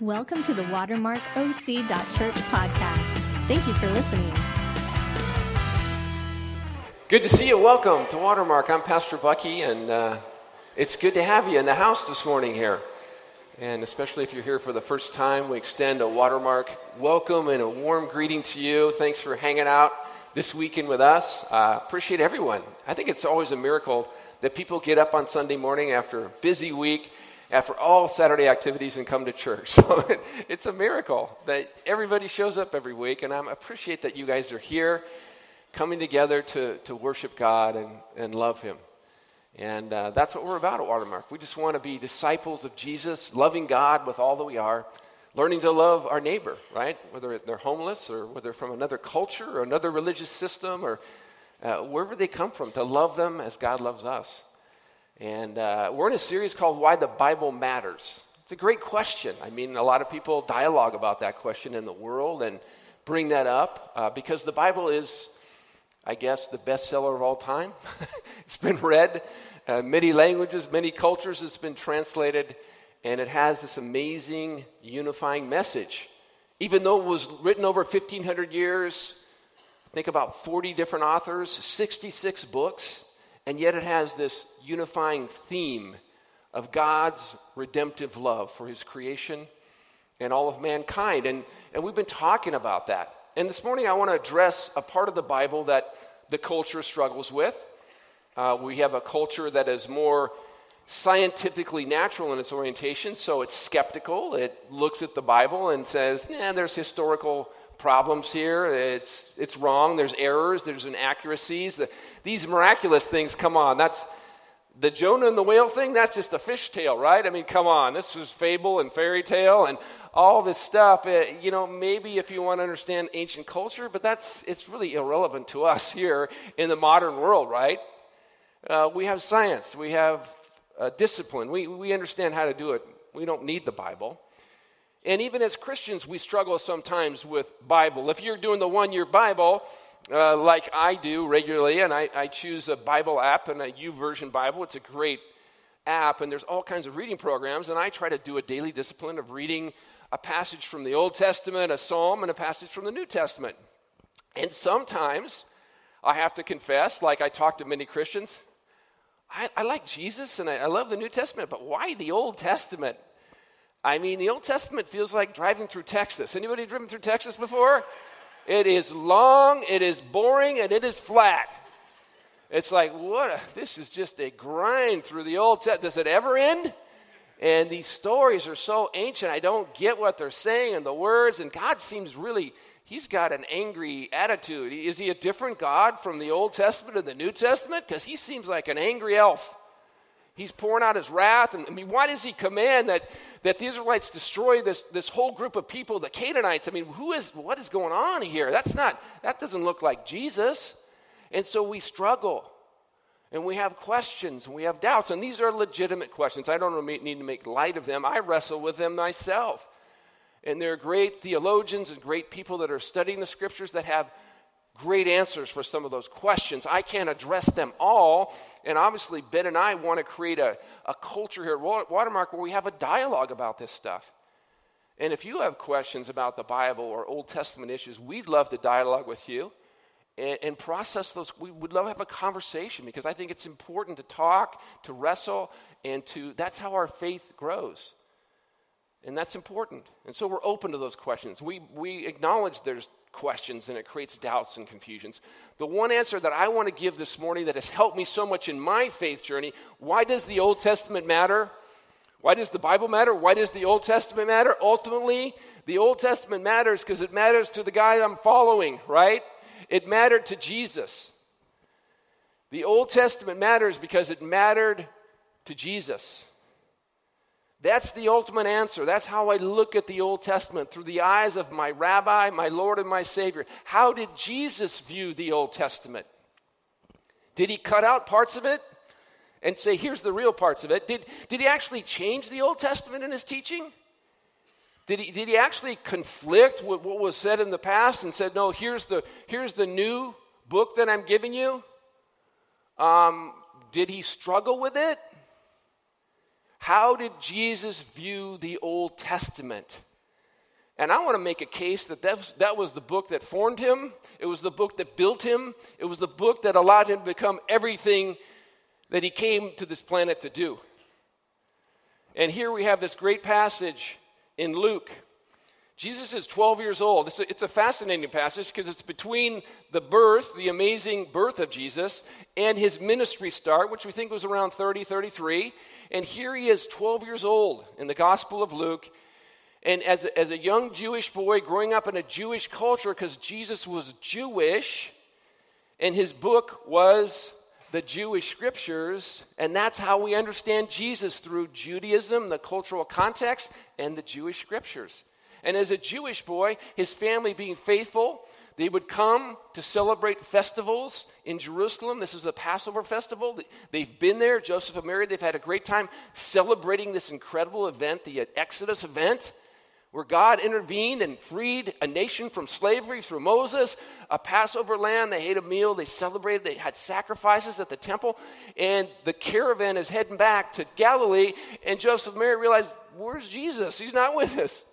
Welcome to the Watermark OC Church podcast. Thank you for listening. Good to see you. Welcome to Watermark. I'm Pastor Bucky, and uh, it's good to have you in the house this morning here. And especially if you're here for the first time, we extend a Watermark welcome and a warm greeting to you. Thanks for hanging out this weekend with us. Uh, appreciate everyone. I think it's always a miracle that people get up on Sunday morning after a busy week after all Saturday activities and come to church. So it's a miracle that everybody shows up every week, and I appreciate that you guys are here coming together to, to worship God and, and love Him. And uh, that's what we're about at Watermark. We just want to be disciples of Jesus, loving God with all that we are, learning to love our neighbor, right? Whether they're homeless or whether from another culture or another religious system or uh, wherever they come from, to love them as God loves us. And uh, we're in a series called Why the Bible Matters. It's a great question. I mean, a lot of people dialogue about that question in the world and bring that up uh, because the Bible is, I guess, the bestseller of all time. it's been read uh, many languages, many cultures, it's been translated, and it has this amazing unifying message. Even though it was written over 1,500 years, think about 40 different authors, 66 books, and yet it has this unifying theme of God's redemptive love for his creation and all of mankind. And, and we've been talking about that. And this morning I want to address a part of the Bible that the culture struggles with. Uh, we have a culture that is more scientifically natural in its orientation, so it's skeptical. It looks at the Bible and says, yeah, there's historical problems here. It's, it's wrong. There's errors. There's inaccuracies. The, these miraculous things, come on. That's the Jonah and the whale thing. That's just a fish tale, right? I mean, come on. This is fable and fairy tale and all this stuff. It, eh, you know, maybe if you want to understand ancient culture, but that's it's really irrelevant to us here in the modern world, right? Uh, we have science. We have uh, discipline. We, we understand how to do it. We don't need the Bible. And even as Christians, we struggle sometimes with Bible. If you're doing the one year Bible, uh, like I do regularly, and I, I choose a Bible app and a YouVersion Bible, it's a great app, and there's all kinds of reading programs, and I try to do a daily discipline of reading a passage from the Old Testament, a psalm, and a passage from the New Testament. And sometimes I have to confess, like I talk to many Christians, I, I like Jesus and I, I love the New Testament, but why the Old Testament? I mean, the Old Testament feels like driving through Texas. Anybody driven through Texas before? It is long, it is boring, and it is flat. It's like, what? A, this is just a grind through the Old Testament. Does it ever end? And these stories are so ancient, I don't get what they're saying and the words. And God seems really, He's got an angry attitude. Is He a different God from the Old Testament and the New Testament? Because He seems like an angry elf. He's pouring out his wrath. And I mean, why does he command that, that the Israelites destroy this, this whole group of people, the Canaanites? I mean, who is, what is going on here? That's not, that doesn't look like Jesus. And so we struggle and we have questions and we have doubts. And these are legitimate questions. I don't need to make light of them. I wrestle with them myself. And there are great theologians and great people that are studying the scriptures that have great answers for some of those questions. I can't address them all. And obviously, Ben and I want to create a, a culture here at Watermark where we have a dialogue about this stuff. And if you have questions about the Bible or Old Testament issues, we'd love to dialogue with you and, and process those. We would love to have a conversation because I think it's important to talk, to wrestle, and to that's how our faith grows. And that's important. And so we're open to those questions. We, we acknowledge there's questions and it creates doubts and confusions. The one answer that I want to give this morning that has helped me so much in my faith journey why does the Old Testament matter? Why does the Bible matter? Why does the Old Testament matter? Ultimately, the Old Testament matters because it matters to the guy I'm following, right? It mattered to Jesus. The Old Testament matters because it mattered to Jesus. That's the ultimate answer. That's how I look at the Old Testament through the eyes of my rabbi, my Lord, and my Savior. How did Jesus view the Old Testament? Did he cut out parts of it and say, here's the real parts of it? Did, did he actually change the Old Testament in his teaching? Did he, did he actually conflict with what was said in the past and said, no, here's the, here's the new book that I'm giving you? Um, did he struggle with it? How did Jesus view the Old Testament? And I want to make a case that that was, the book that formed him. It was the book that built him. It was the book that allowed him to become everything that he came to this planet to do. And here we have this great passage in Luke. Jesus is 12 years old. It's a, it's a fascinating passage because it's between the birth, the amazing birth of Jesus, and his ministry start, which we think was around 30, 33. And here he is, 12 years old, in the Gospel of Luke. And as as a young Jewish boy growing up in a Jewish culture, because Jesus was Jewish, and his book was the Jewish scriptures, and that's how we understand Jesus through Judaism, the cultural context, and the Jewish scriptures. And as a Jewish boy, his family being faithful, they would come to celebrate festivals in Jerusalem. This is the Passover festival. They've been there, Joseph and Mary, they've had a great time celebrating this incredible event, the Exodus event where God intervened and freed a nation from slavery through Moses, a Passover lamb. They ate a meal, they celebrated, they had sacrifices at the temple, and the caravan is heading back to Galilee. And Joseph and Mary realize, Where's Jesus? He's not with us.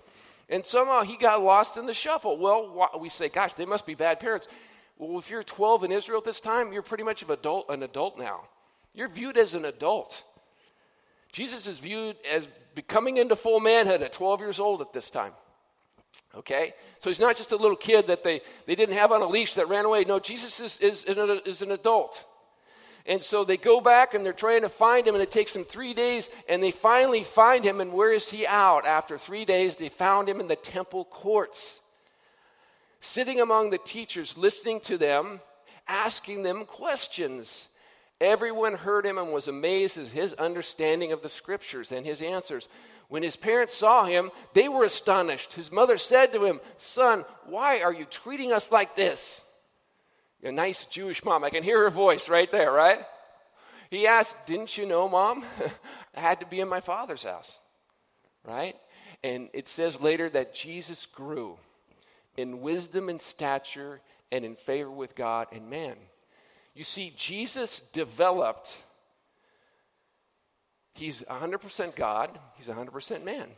And somehow he got lost in the shuffle. Well, we say, Gosh, they must be bad parents. Well, if you're 12 in Israel at this time, you're pretty much adult, an adult now. You're viewed as an adult. Jesus is viewed as becoming into full manhood at 12 years old at this time. Okay? So he's not just a little kid that they, they didn't have on a leash that ran away. No, Jesus is, is, is an adult. And so they go back and they're trying to find him, and it takes them three days, and they finally find him. And where is he out? After three days, they found him in the temple courts, sitting among the teachers, listening to them, asking them questions. Everyone heard him and was amazed at his understanding of the scriptures and his answers. When his parents saw him, they were astonished. His mother said to him, Son, why are you treating us like this? A nice Jewish mom. I can hear her voice right there, right? He asked, Didn't you know, mom? I had to be in my father's house, right? And it says later that Jesus grew in wisdom and stature and in favor with God and man. You see, Jesus developed, he's 100% God, he's 100% man.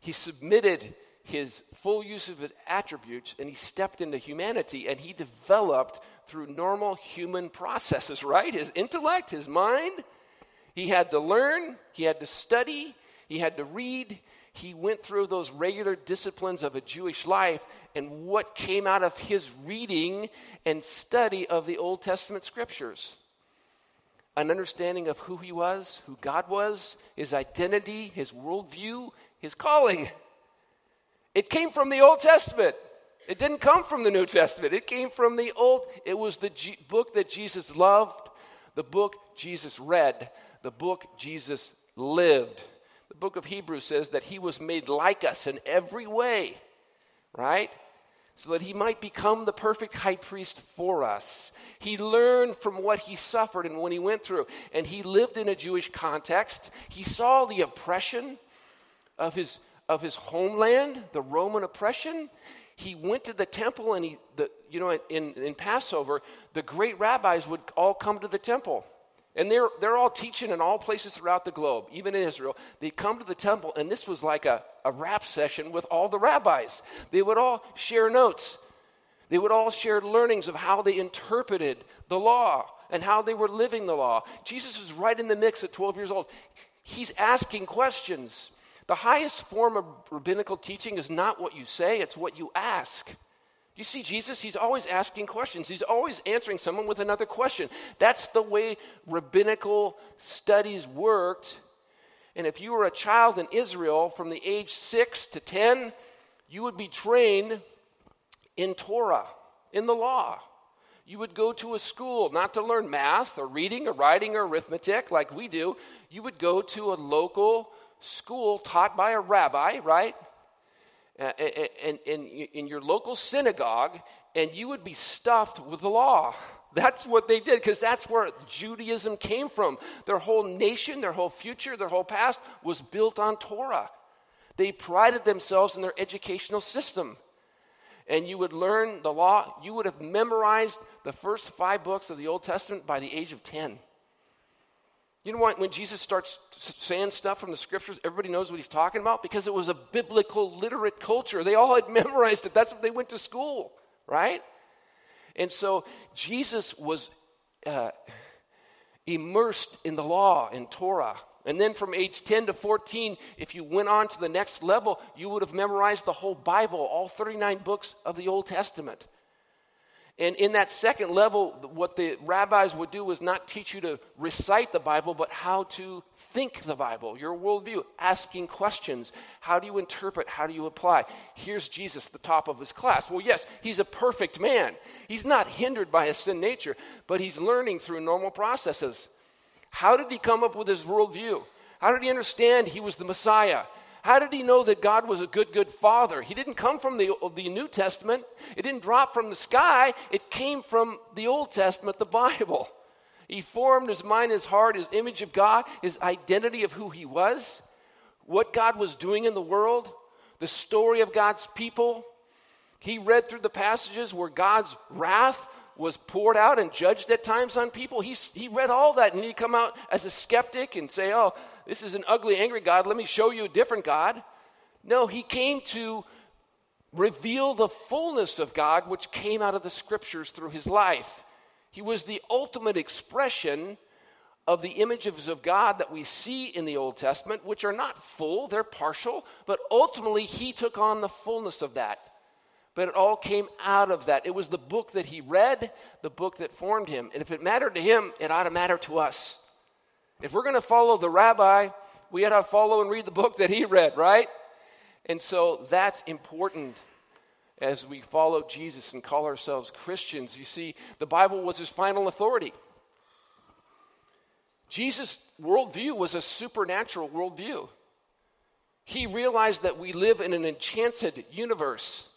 He submitted his full use of his attributes and he stepped into humanity and he developed through normal human processes, right? His intellect, his mind. He had to learn, he had to study, he had to read, he went through those regular disciplines of a Jewish life and what came out of his reading and study of the Old Testament scriptures. An understanding of who he was, who God was, his identity, his worldview, his calling. It came from the Old Testament. It didn't come from the New Testament. It came from the Old. It was the G- book that Jesus loved, the book Jesus read, the book Jesus lived. The book of Hebrews says that he was made like us in every way, right? So that he might become the perfect high priest for us. He learned from what he suffered and when he went through. And he lived in a Jewish context. He saw the oppression of his, of his homeland, the Roman oppression. He went to the temple and he, the, you know, in, in Passover, the great rabbis would all come to the temple. And they're, they're all teaching in all places throughout the globe, even in Israel. They come to the temple, and this was like a, a rap session with all the rabbis. They would all share notes, they would all share learnings of how they interpreted the law and how they were living the law. Jesus was right in the mix at 12 years old. He's asking questions. The highest form of rabbinical teaching is not what you say, it's what you ask. You see, Jesus, he's always asking questions. He's always answering someone with another question. That's the way rabbinical studies worked. And if you were a child in Israel from the age 6 to 10, you would be trained in Torah, in the law. You would go to a school not to learn math or reading or writing or arithmetic like we do. You would go to a local school taught by a rabbi, right? uh, in, in, in your local synagogue, and you would be stuffed with the law. That's what they did because that's where Judaism came from. Their whole nation, their whole future, their whole past was built on Torah. They prided themselves in their educational system. And you would learn the law, you would have memorized the first five books of the Old Testament by the age of 10. You know why when Jesus starts saying stuff from the scriptures, everybody knows what he's talking about? Because it was a biblical literate culture. They all had memorized it. That's what they went to school, right? And so Jesus was uh, immersed in the law, in Torah. And then from age 10 to 14, if you went on to the next level, you would have memorized the whole Bible, all 39 books of the Old Testament. And in that second level, what the rabbis would do was not teach you to recite the Bible, but how to think the Bible, your worldview, asking questions. How do you interpret? How do you apply? Here's Jesus, the top of his class. Well, yes, he's a perfect man. He's not hindered by his sin nature, but he's learning through normal processes. How did he come up with his worldview? How did he understand he was the Messiah? How did he know that God was a good, good father? He didn't come from the, the New Testament, it didn't drop from the sky, it came from the Old Testament, the Bible. He formed his mind, his heart, his image of God, his identity of who he was, what God was doing in the world, the story of God's people. He read through the passages where God's wrath was poured out and judged at times on people. He, he read all that and he'd come out as a skeptic and say, Oh, this is an ugly, angry God. Let me show you a different God. No, he came to reveal the fullness of God, which came out of the scriptures through his life. He was the ultimate expression of the images of God that we see in the Old Testament, which are not full, they're partial, but ultimately he took on the fullness of that. But it all came out of that. It was the book that he read, the book that formed him. And if it mattered to him, it ought to matter to us. If we're going to follow the rabbi, we ought to follow and read the book that he read, right? And so that's important as we follow Jesus and call ourselves Christians. You see, the Bible was his final authority. Jesus' worldview was a supernatural worldview. He realized that we live in an enchanted universe.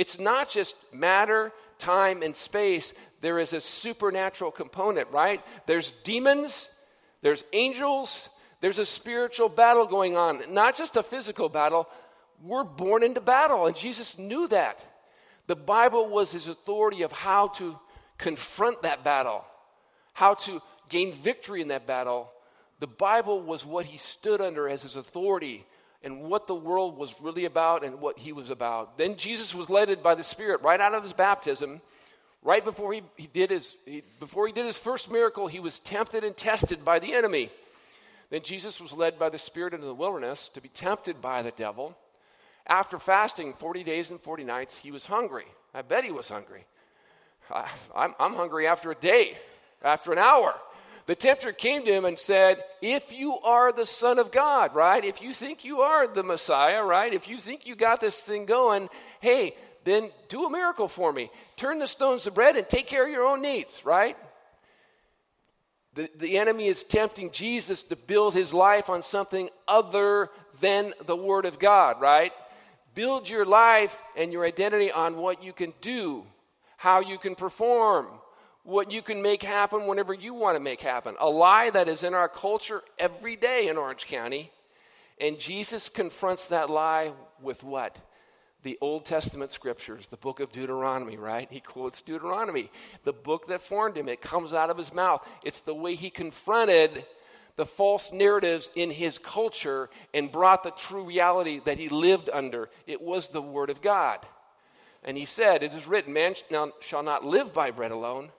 It's not just matter, time, and space. There is a supernatural component, right? There's demons, there's angels, there's a spiritual battle going on, not just a physical battle. We're born into battle, and Jesus knew that. The Bible was his authority of how to confront that battle, how to gain victory in that battle. The Bible was what he stood under as his authority and what the world was really about and what he was about. Then Jesus was led by the Spirit right out of his baptism Right before he, he did his he, before he did his first miracle, he was tempted and tested by the enemy. Then Jesus was led by the Spirit into the wilderness to be tempted by the devil. After fasting 40 days and 40 nights, he was hungry. I bet he was hungry. I, I'm hungry after a day, after an hour. The tempter came to him and said, If you are the Son of God, right? If you think you are the Messiah, right? If you think you got this thing going, hey, then do a miracle for me. Turn the stones to bread and take care of your own needs, right? The, the enemy is tempting Jesus to build his life on something other than the Word of God, right? Build your life and your identity on what you can do, how you can perform, what you can make happen whenever you want to make happen. A lie that is in our culture every day in Orange County. And Jesus confronts that lie with what? the Old Testament scriptures, the book of Deuteronomy, right? He quotes Deuteronomy, the book that formed him. It comes out of his mouth. It's the way he confronted the false narratives in his culture and brought the true reality that he lived under. It was the Word of God. And he said, It is written, man shall not live by bread alone,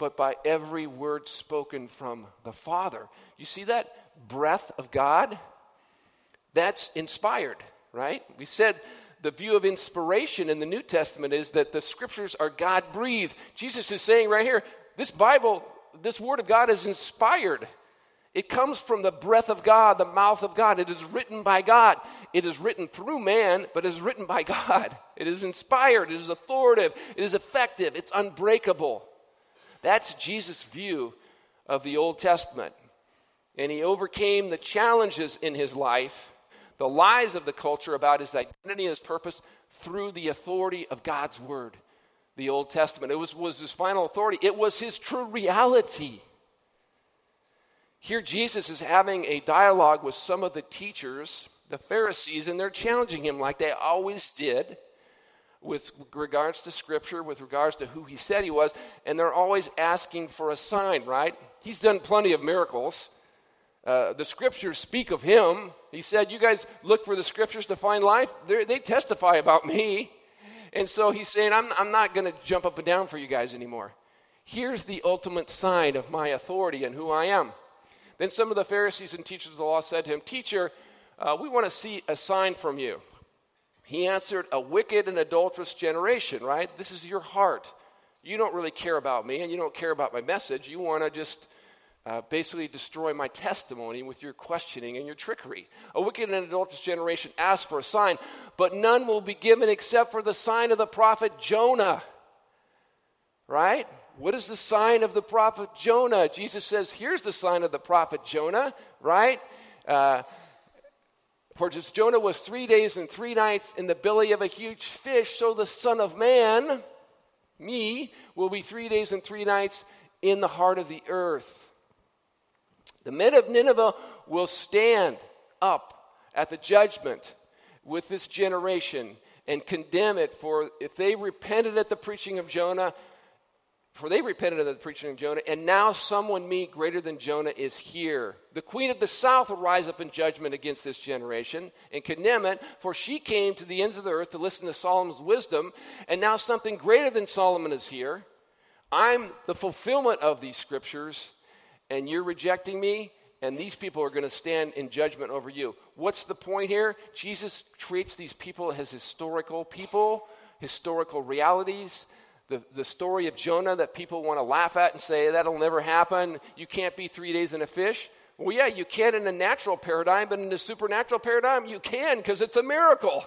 but by every word spoken from the Father. You see that breath of God? That's inspired right? We said the view of inspiration in the New Testament is that the scriptures are God breathed. Jesus is saying right here, this Bible, this word of God is inspired. It comes from the breath of God, the mouth of God. It is written by God. It is written through man, but it is written by God. It is inspired. It is authoritative. It is effective. It's unbreakable. That's Jesus' view of the Old Testament. And he overcame the challenges in his life the lies of the culture about his identity and his purpose through the authority of God's word, the Old Testament. It was, was his final authority, it was his true reality. Here, Jesus is having a dialogue with some of the teachers, the Pharisees, and they're challenging him like they always did with regards to Scripture, with regards to who he said he was, and they're always asking for a sign, right? He's done plenty of miracles. Uh, the Scriptures speak of him. He said, You guys look for the Scriptures to find life. They're, they testify about me. And so he's saying, I'm, I'm not going to jump up and down for you guys anymore. Here's the ultimate sign of my authority and who I am. Then some of the Pharisees and teachers of the law said to him, Teacher, uh, we want to see a sign from you. He answered, A wicked and adulterous generation, right? This is your heart. You don't really care about me and you don't care about my message. You want to just uh, basically destroy my testimony with your questioning and your trickery. A wicked and adulterous generation asks for a sign, but none will be given except for the sign of the prophet Jonah. Right? What is the sign of the prophet Jonah? Jesus says, Here's the sign of the prophet Jonah, right? Uh, for just Jonah was three days and three nights in the belly of a huge fish, so the Son of Man, me, will be three days and three nights in the heart of the earth. The men of Nineveh will stand up at the judgment with this generation and condemn it for if they repented at the preaching of Jonah, for they repented of the preaching of Jonah, and now someone me greater than Jonah is here. The queen of the south will rise up in judgment against this generation and condemn it, for she came to the ends of the earth to listen to Solomon's wisdom, and now something greater than Solomon is here. I'm the fulfillment of these scriptures, and you're rejecting me, and these people are going to stand in judgment over you. What's the point here? Jesus treats these people as historical people, historical realities the, the story of Jonah that people want to laugh at and say, that'll never happen. You can't be three days in a fish. Well, yeah, you can in a natural paradigm, but in the supernatural paradigm, you can because it's a miracle.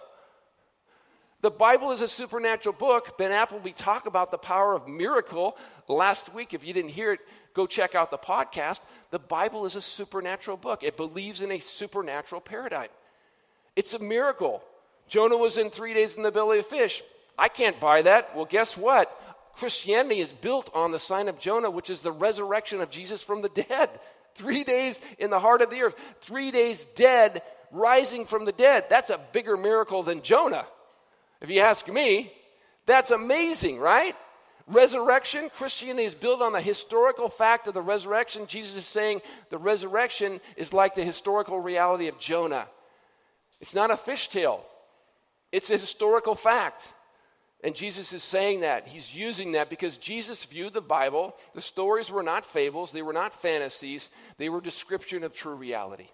The Bible is a supernatural book. Ben Appleby talked about the power of miracle last week. If you didn't hear it, go check out the podcast. The Bible is a supernatural book, it believes in a supernatural paradigm. It's a miracle. Jonah was in three days in the belly of fish. I can't buy that. Well, guess what? Christianity is built on the sign of Jonah, which is the resurrection of Jesus from the dead. Three days in the heart of the earth, three days dead, rising from the dead. That's a bigger miracle than Jonah. If you ask me, that's amazing, right? Resurrection, Christianity is built on the historical fact of the resurrection. Jesus is saying the resurrection is like the historical reality of Jonah. It's not a fishtail, it's a historical fact. And Jesus is saying that. He's using that because Jesus viewed the Bible. The stories were not fables, they were not fantasies, they were description of true reality.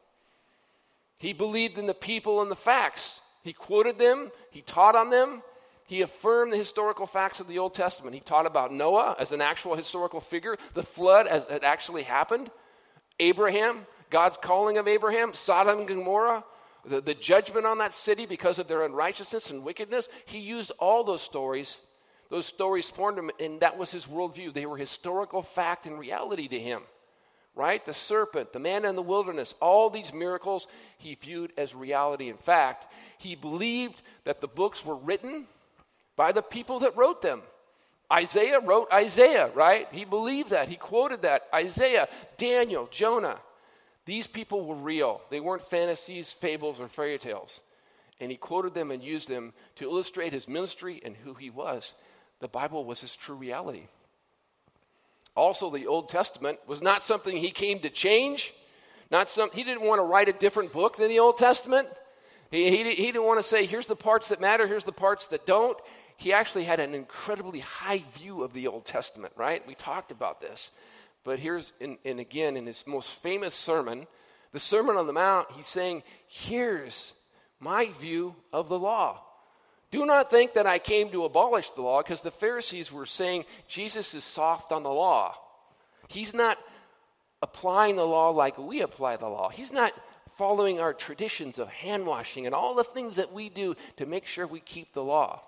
He believed in the people and the facts. He quoted them, he taught on them, he affirmed the historical facts of the Old Testament. He taught about Noah as an actual historical figure, the flood as it actually happened, Abraham, God's calling of Abraham, Sodom and Gomorrah, the, the judgment on that city because of their unrighteousness and wickedness. He used all those stories. Those stories formed him, and that was his worldview. They were historical fact and reality to him. Right? The serpent, the man in the wilderness, all these miracles he viewed as reality and fact. He believed that the books were written by the people that wrote them. Isaiah wrote Isaiah, right? He believed that. He quoted that. Isaiah, Daniel, Jonah. These people were real. They weren't fantasies, fables, or fairy tales. And he quoted them and used them to illustrate his ministry and who he was. The Bible was his true reality. Also, the Old Testament was not something he came to change. Not some, he didn't want to write a different book than the Old Testament. He, he, he didn't want to say, here's the parts that matter, here's the parts that don't. He actually had an incredibly high view of the Old Testament, right? We talked about this. But here's, and again, in his most famous sermon, the Sermon on the Mount, he's saying, Here's my view of the law. Do not think that I came to abolish the law, because the Pharisees were saying Jesus is soft on the law. He's not applying the law like we apply the law. He's not following our traditions of hand washing and all the things that we do to make sure we keep the law.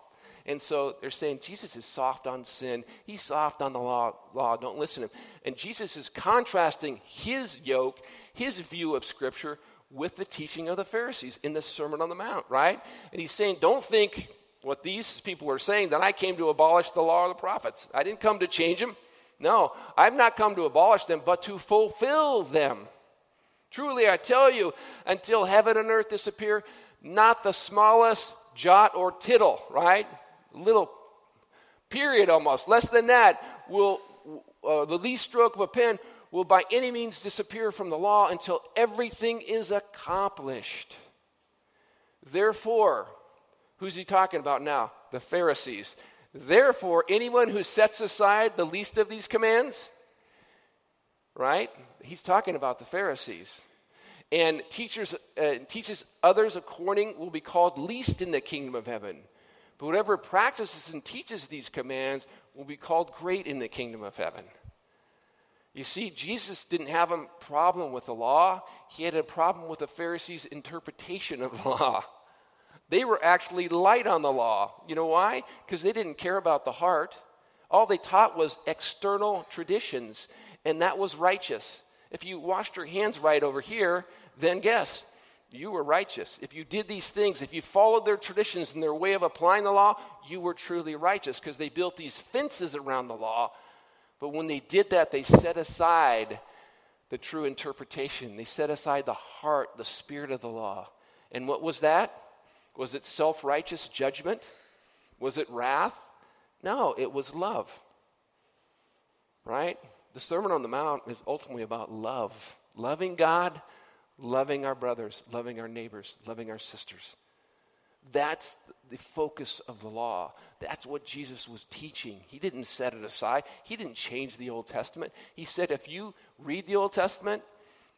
And so they're saying Jesus is soft on sin. He's soft on the law. law. Don't listen to him. And Jesus is contrasting his yoke, his view of Scripture, with the teaching of the Pharisees in the Sermon on the Mount, right? And he's saying, don't think what these people are saying that I came to abolish the law of the prophets. I didn't come to change them. No, I've not come to abolish them, but to fulfill them. Truly, I tell you, until heaven and earth disappear, not the smallest jot or tittle, right? Little period almost, less than that, will uh, the least stroke of a pen will by any means disappear from the law until everything is accomplished. Therefore, who's he talking about now? The Pharisees. Therefore, anyone who sets aside the least of these commands, right? He's talking about the Pharisees. And teachers, uh, teaches others according will be called least in the kingdom of heaven. But whoever practices and teaches these commands will be called great in the kingdom of heaven. You see, Jesus didn't have a problem with the law, he had a problem with the Pharisees' interpretation of the law. They were actually light on the law. You know why? Because they didn't care about the heart. All they taught was external traditions, and that was righteous. If you washed your hands right over here, then guess, you were righteous. If you did these things, if you followed their traditions and their way of applying the law, you were truly righteous because they built these fences around the law. But when they did that, they set aside the true interpretation. They set aside the heart, the spirit of the law. And what was that? Was it self righteous judgment? Was it wrath? No, it was love. Right? The Sermon on the Mount is ultimately about love. Loving God, loving our brothers, loving our neighbors, loving our sisters. That's the focus of the law. That's what Jesus was teaching. He didn't set it aside, He didn't change the Old Testament. He said, if you read the Old Testament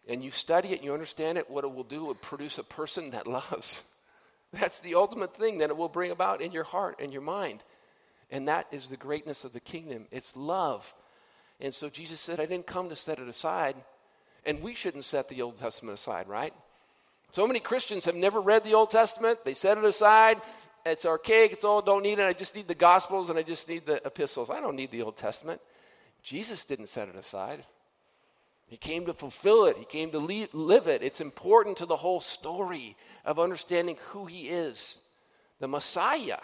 and you study it and you understand it, what it will do will produce a person that loves. That's the ultimate thing that it will bring about in your heart and your mind. And that is the greatness of the kingdom. It's love. And so Jesus said, I didn't come to set it aside. And we shouldn't set the Old Testament aside, right? So many Christians have never read the Old Testament. They set it aside. It's archaic. It's old. Don't need it. I just need the Gospels and I just need the epistles. I don't need the Old Testament. Jesus didn't set it aside. He came to fulfill it, He came to live it. It's important to the whole story of understanding who He is the Messiah,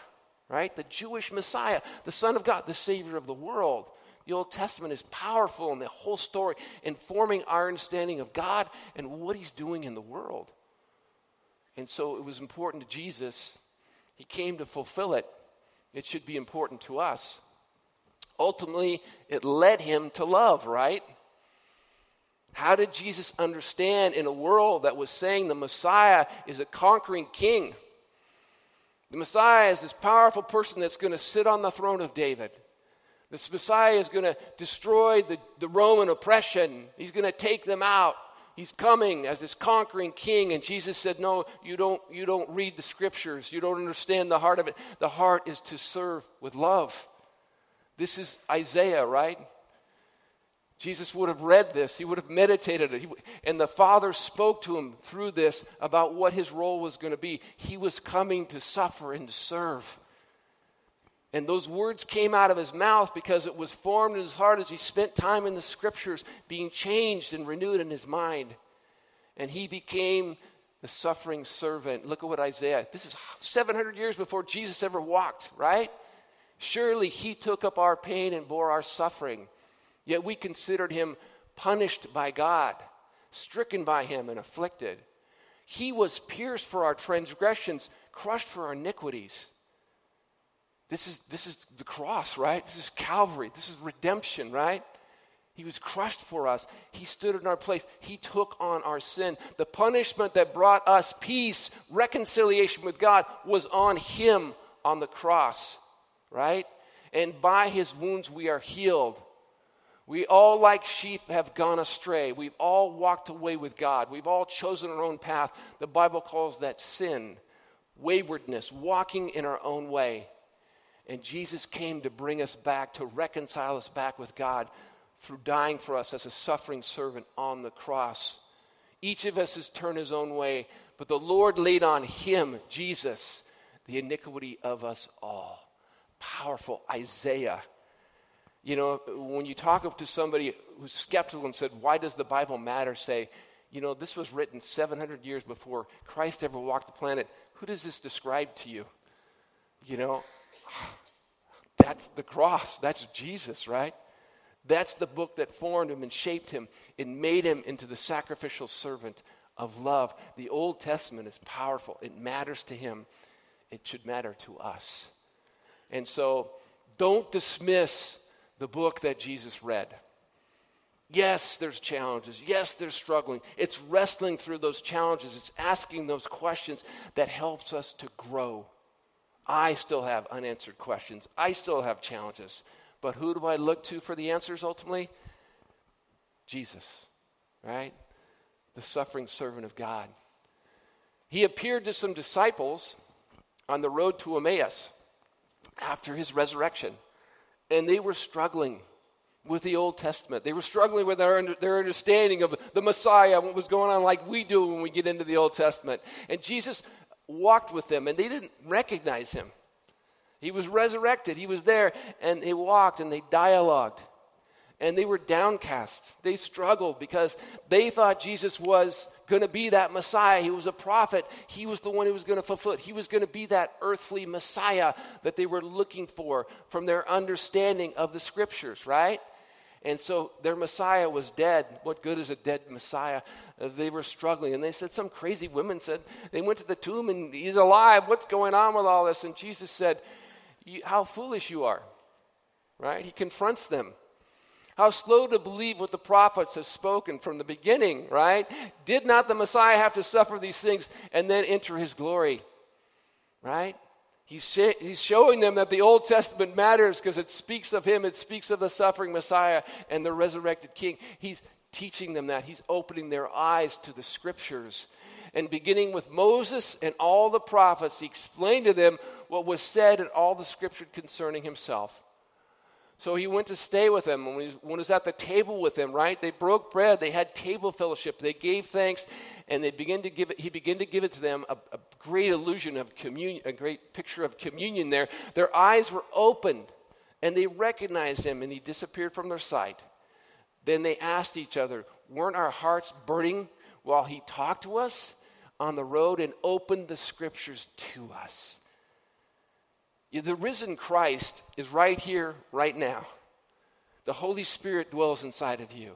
right? The Jewish Messiah, the Son of God, the Savior of the world. The Old Testament is powerful in the whole story, informing our understanding of God and what He's doing in the world. And so it was important to Jesus. He came to fulfill it. It should be important to us. Ultimately, it led him to love, right? How did Jesus understand in a world that was saying the Messiah is a conquering king? The Messiah is this powerful person that's going to sit on the throne of David. This Messiah is going to destroy the, the Roman oppression. He's going to take them out. He's coming as this conquering king. And Jesus said, No, you don't, you don't read the scriptures. You don't understand the heart of it. The heart is to serve with love. This is Isaiah, right? Jesus would have read this, he would have meditated it. He, and the Father spoke to him through this about what his role was going to be. He was coming to suffer and to serve. And those words came out of his mouth because it was formed in his heart as he spent time in the scriptures, being changed and renewed in his mind. And he became the suffering servant. Look at what Isaiah, this is 700 years before Jesus ever walked, right? Surely he took up our pain and bore our suffering. Yet we considered him punished by God, stricken by him, and afflicted. He was pierced for our transgressions, crushed for our iniquities. This is, this is the cross, right? This is Calvary. This is redemption, right? He was crushed for us. He stood in our place. He took on our sin. The punishment that brought us peace, reconciliation with God, was on Him on the cross, right? And by His wounds we are healed. We all, like sheep, have gone astray. We've all walked away with God. We've all chosen our own path. The Bible calls that sin, waywardness, walking in our own way. And Jesus came to bring us back, to reconcile us back with God through dying for us as a suffering servant on the cross. Each of us has turned his own way, but the Lord laid on him, Jesus, the iniquity of us all. Powerful Isaiah. You know, when you talk to somebody who's skeptical and said, Why does the Bible matter? say, You know, this was written 700 years before Christ ever walked the planet. Who does this describe to you? You know, that's the cross. That's Jesus, right? That's the book that formed him and shaped him and made him into the sacrificial servant of love. The Old Testament is powerful, it matters to him, it should matter to us. And so don't dismiss the book that Jesus read. Yes, there's challenges. Yes, there's struggling. It's wrestling through those challenges. It's asking those questions that helps us to grow. I still have unanswered questions. I still have challenges. But who do I look to for the answers ultimately? Jesus, right? The suffering servant of God. He appeared to some disciples on the road to Emmaus after his resurrection, and they were struggling with the Old Testament. They were struggling with their, their understanding of the Messiah, what was going on, like we do when we get into the Old Testament. And Jesus walked with them, and they didn't recognize him. He was resurrected, he was there, and they walked and they dialogued. And they were downcast. They struggled because they thought Jesus was going to be that Messiah. He was a prophet. He was the one who was going to fulfill it. He was going to be that earthly Messiah that they were looking for from their understanding of the scriptures, right? And so their Messiah was dead. What good is a dead Messiah? Uh, they were struggling. And they said, some crazy women said, they went to the tomb and he's alive. What's going on with all this? And Jesus said, How foolish you are. Right? He confronts them. How slow to believe what the prophets have spoken from the beginning, right? Did not the Messiah have to suffer these things and then enter his glory? Right? He's, sh- he's showing them that the Old Testament matters because it speaks of him, it speaks of the suffering Messiah and the resurrected King. He's teaching them that. He's opening their eyes to the scriptures. And beginning with Moses and all the prophets, he explained to them what was said in all the scripture concerning himself. So he went to stay with them. When he, when he was at the table with them, right? They broke bread. They had table fellowship. They gave thanks, and they began to give it. He began to give it to them a, a great illusion of communion, a great picture of communion. There, their eyes were opened, and they recognized him, and he disappeared from their sight. Then they asked each other, "Weren't our hearts burning while he talked to us on the road and opened the scriptures to us?" The risen Christ is right here, right now. The Holy Spirit dwells inside of you.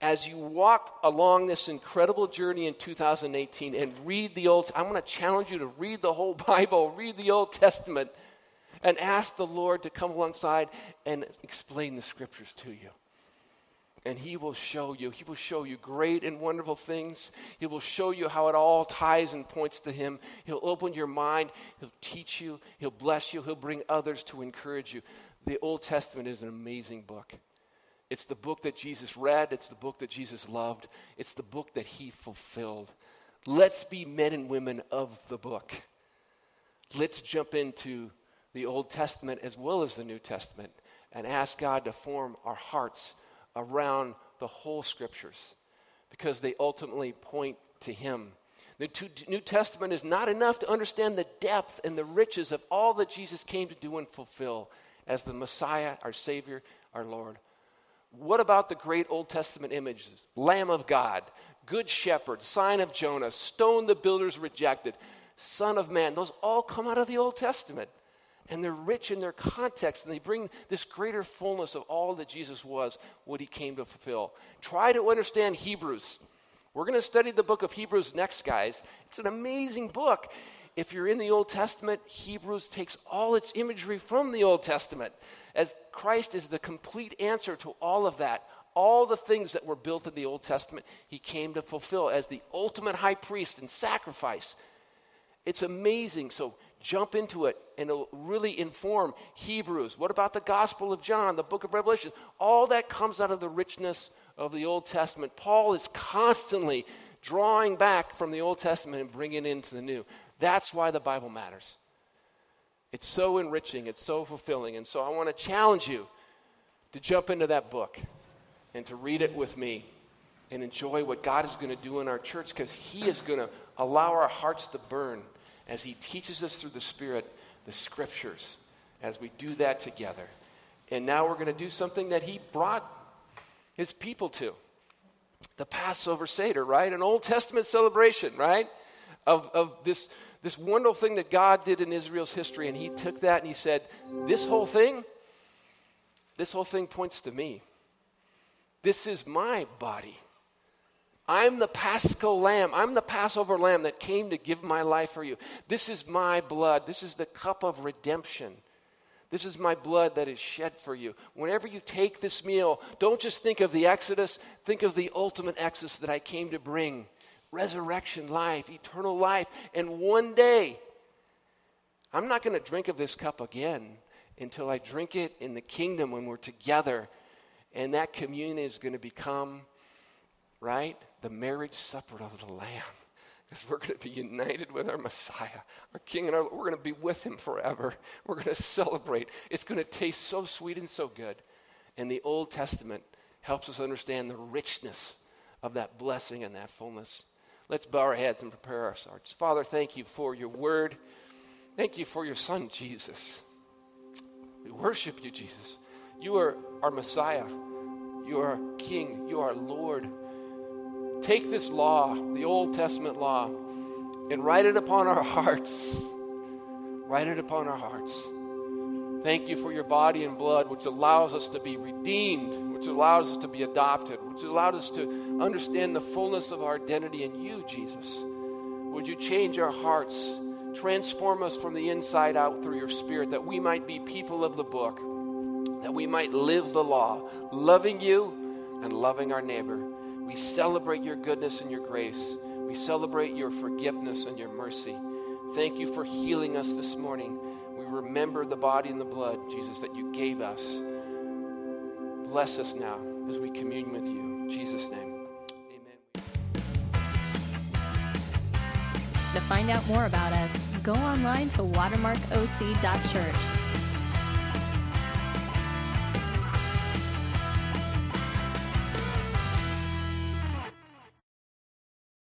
As you walk along this incredible journey in 2018 and read the Old, I'm going to challenge you to read the whole Bible, read the Old Testament, and ask the Lord to come alongside and explain the scriptures to you and he will show you. He will show you great and wonderful things. He will show you how it all ties and points to him. He'll open your mind. He'll teach you. He'll bless you. He'll bring others to encourage you. The Old Testament is an amazing book. It's the book that Jesus read, it's the book that Jesus loved, it's the book that he fulfilled. Let's be men and women of the book. Let's jump into the Old Testament as well as the New Testament and ask God to form our hearts around the whole scriptures because they ultimately point to Him. The New Testament is not enough to understand the depth and the riches of all that Jesus came to do and fulfill as the Messiah, our Savior, our Lord. What about the great Old Testament images? Lamb of God, Good Shepherd, Sign of Jonah, Stone the builders rejected, Son of Man. Those all come out of the Old Testament and they're rich in their context and they bring this greater fullness of all that Jesus was, what he came to fulfill. Try to understand Hebrews. We're going to study the book of Hebrews next, guys. It's an amazing book. If you're in the Old Testament, Hebrews takes all its imagery from the Old Testament, as Christ is the complete answer to all of that. All the things that were built in the Old Testament, he came to fulfill as the ultimate high priest and sacrifice. It's amazing. So jump into it and it'll really inform Hebrews. What about the Gospel of John, the book of Revelation? All that comes out of the richness of the Old Testament. Paul is constantly drawing back from the Old Testament and bringing it into the New. That's why the Bible matters. It's so enriching, it's so fulfilling. And so I want to challenge you to jump into that book and to read it with me and enjoy what God is going to do in our church because He is going to allow our hearts to burn as He teaches us through the Spirit the scriptures, as we do that together. And now we're going to do something that He brought His people to the Passover Seder, right? An Old Testament celebration, right? Of, of this, this wonderful thing that God did in Israel's history. And He took that and He said, This whole thing, this whole thing points to me. This is my body. I'm the paschal lamb. I'm the Passover lamb that came to give my life for you. This is my blood. This is the cup of redemption. This is my blood that is shed for you. Whenever you take this meal, don't just think of the Exodus, think of the ultimate Exodus that I came to bring resurrection life, eternal life. And one day, I'm not going to drink of this cup again until I drink it in the kingdom when we're together. And that communion is going to become, right, the marriage supper of the Lamb because we're going to be united with our Messiah, our King, and our, we're going to be with Him forever. We're going to celebrate. It's going to taste so sweet and so good. And the Old Testament helps us understand the richness of that blessing and that fullness. Let's bow our heads and prepare our hearts. Father, thank you for your word. Thank you for your Son, Jesus. We worship you, Jesus. You are our Messiah. You are King. You are Lord take this law, the Old Testament law, and write it upon our hearts. Write it upon our hearts. Thank you for your body and blood, which allows us to be redeemed, which allows us to be adopted, which allowed us to understand the fullness of our identity in you, Jesus. Would you change our hearts, transform us from the inside out through your Spirit, that we might be people of the book, that we might live the law, loving you and loving our neighbor. We celebrate your goodness and your grace. We celebrate your forgiveness and your mercy. Thank you for healing us this morning. We remember the body and the blood, Jesus, that you gave us. Bless us now as we commune with you. In Jesus' name. Amen. To find out more about us, go online to watermarkoc.church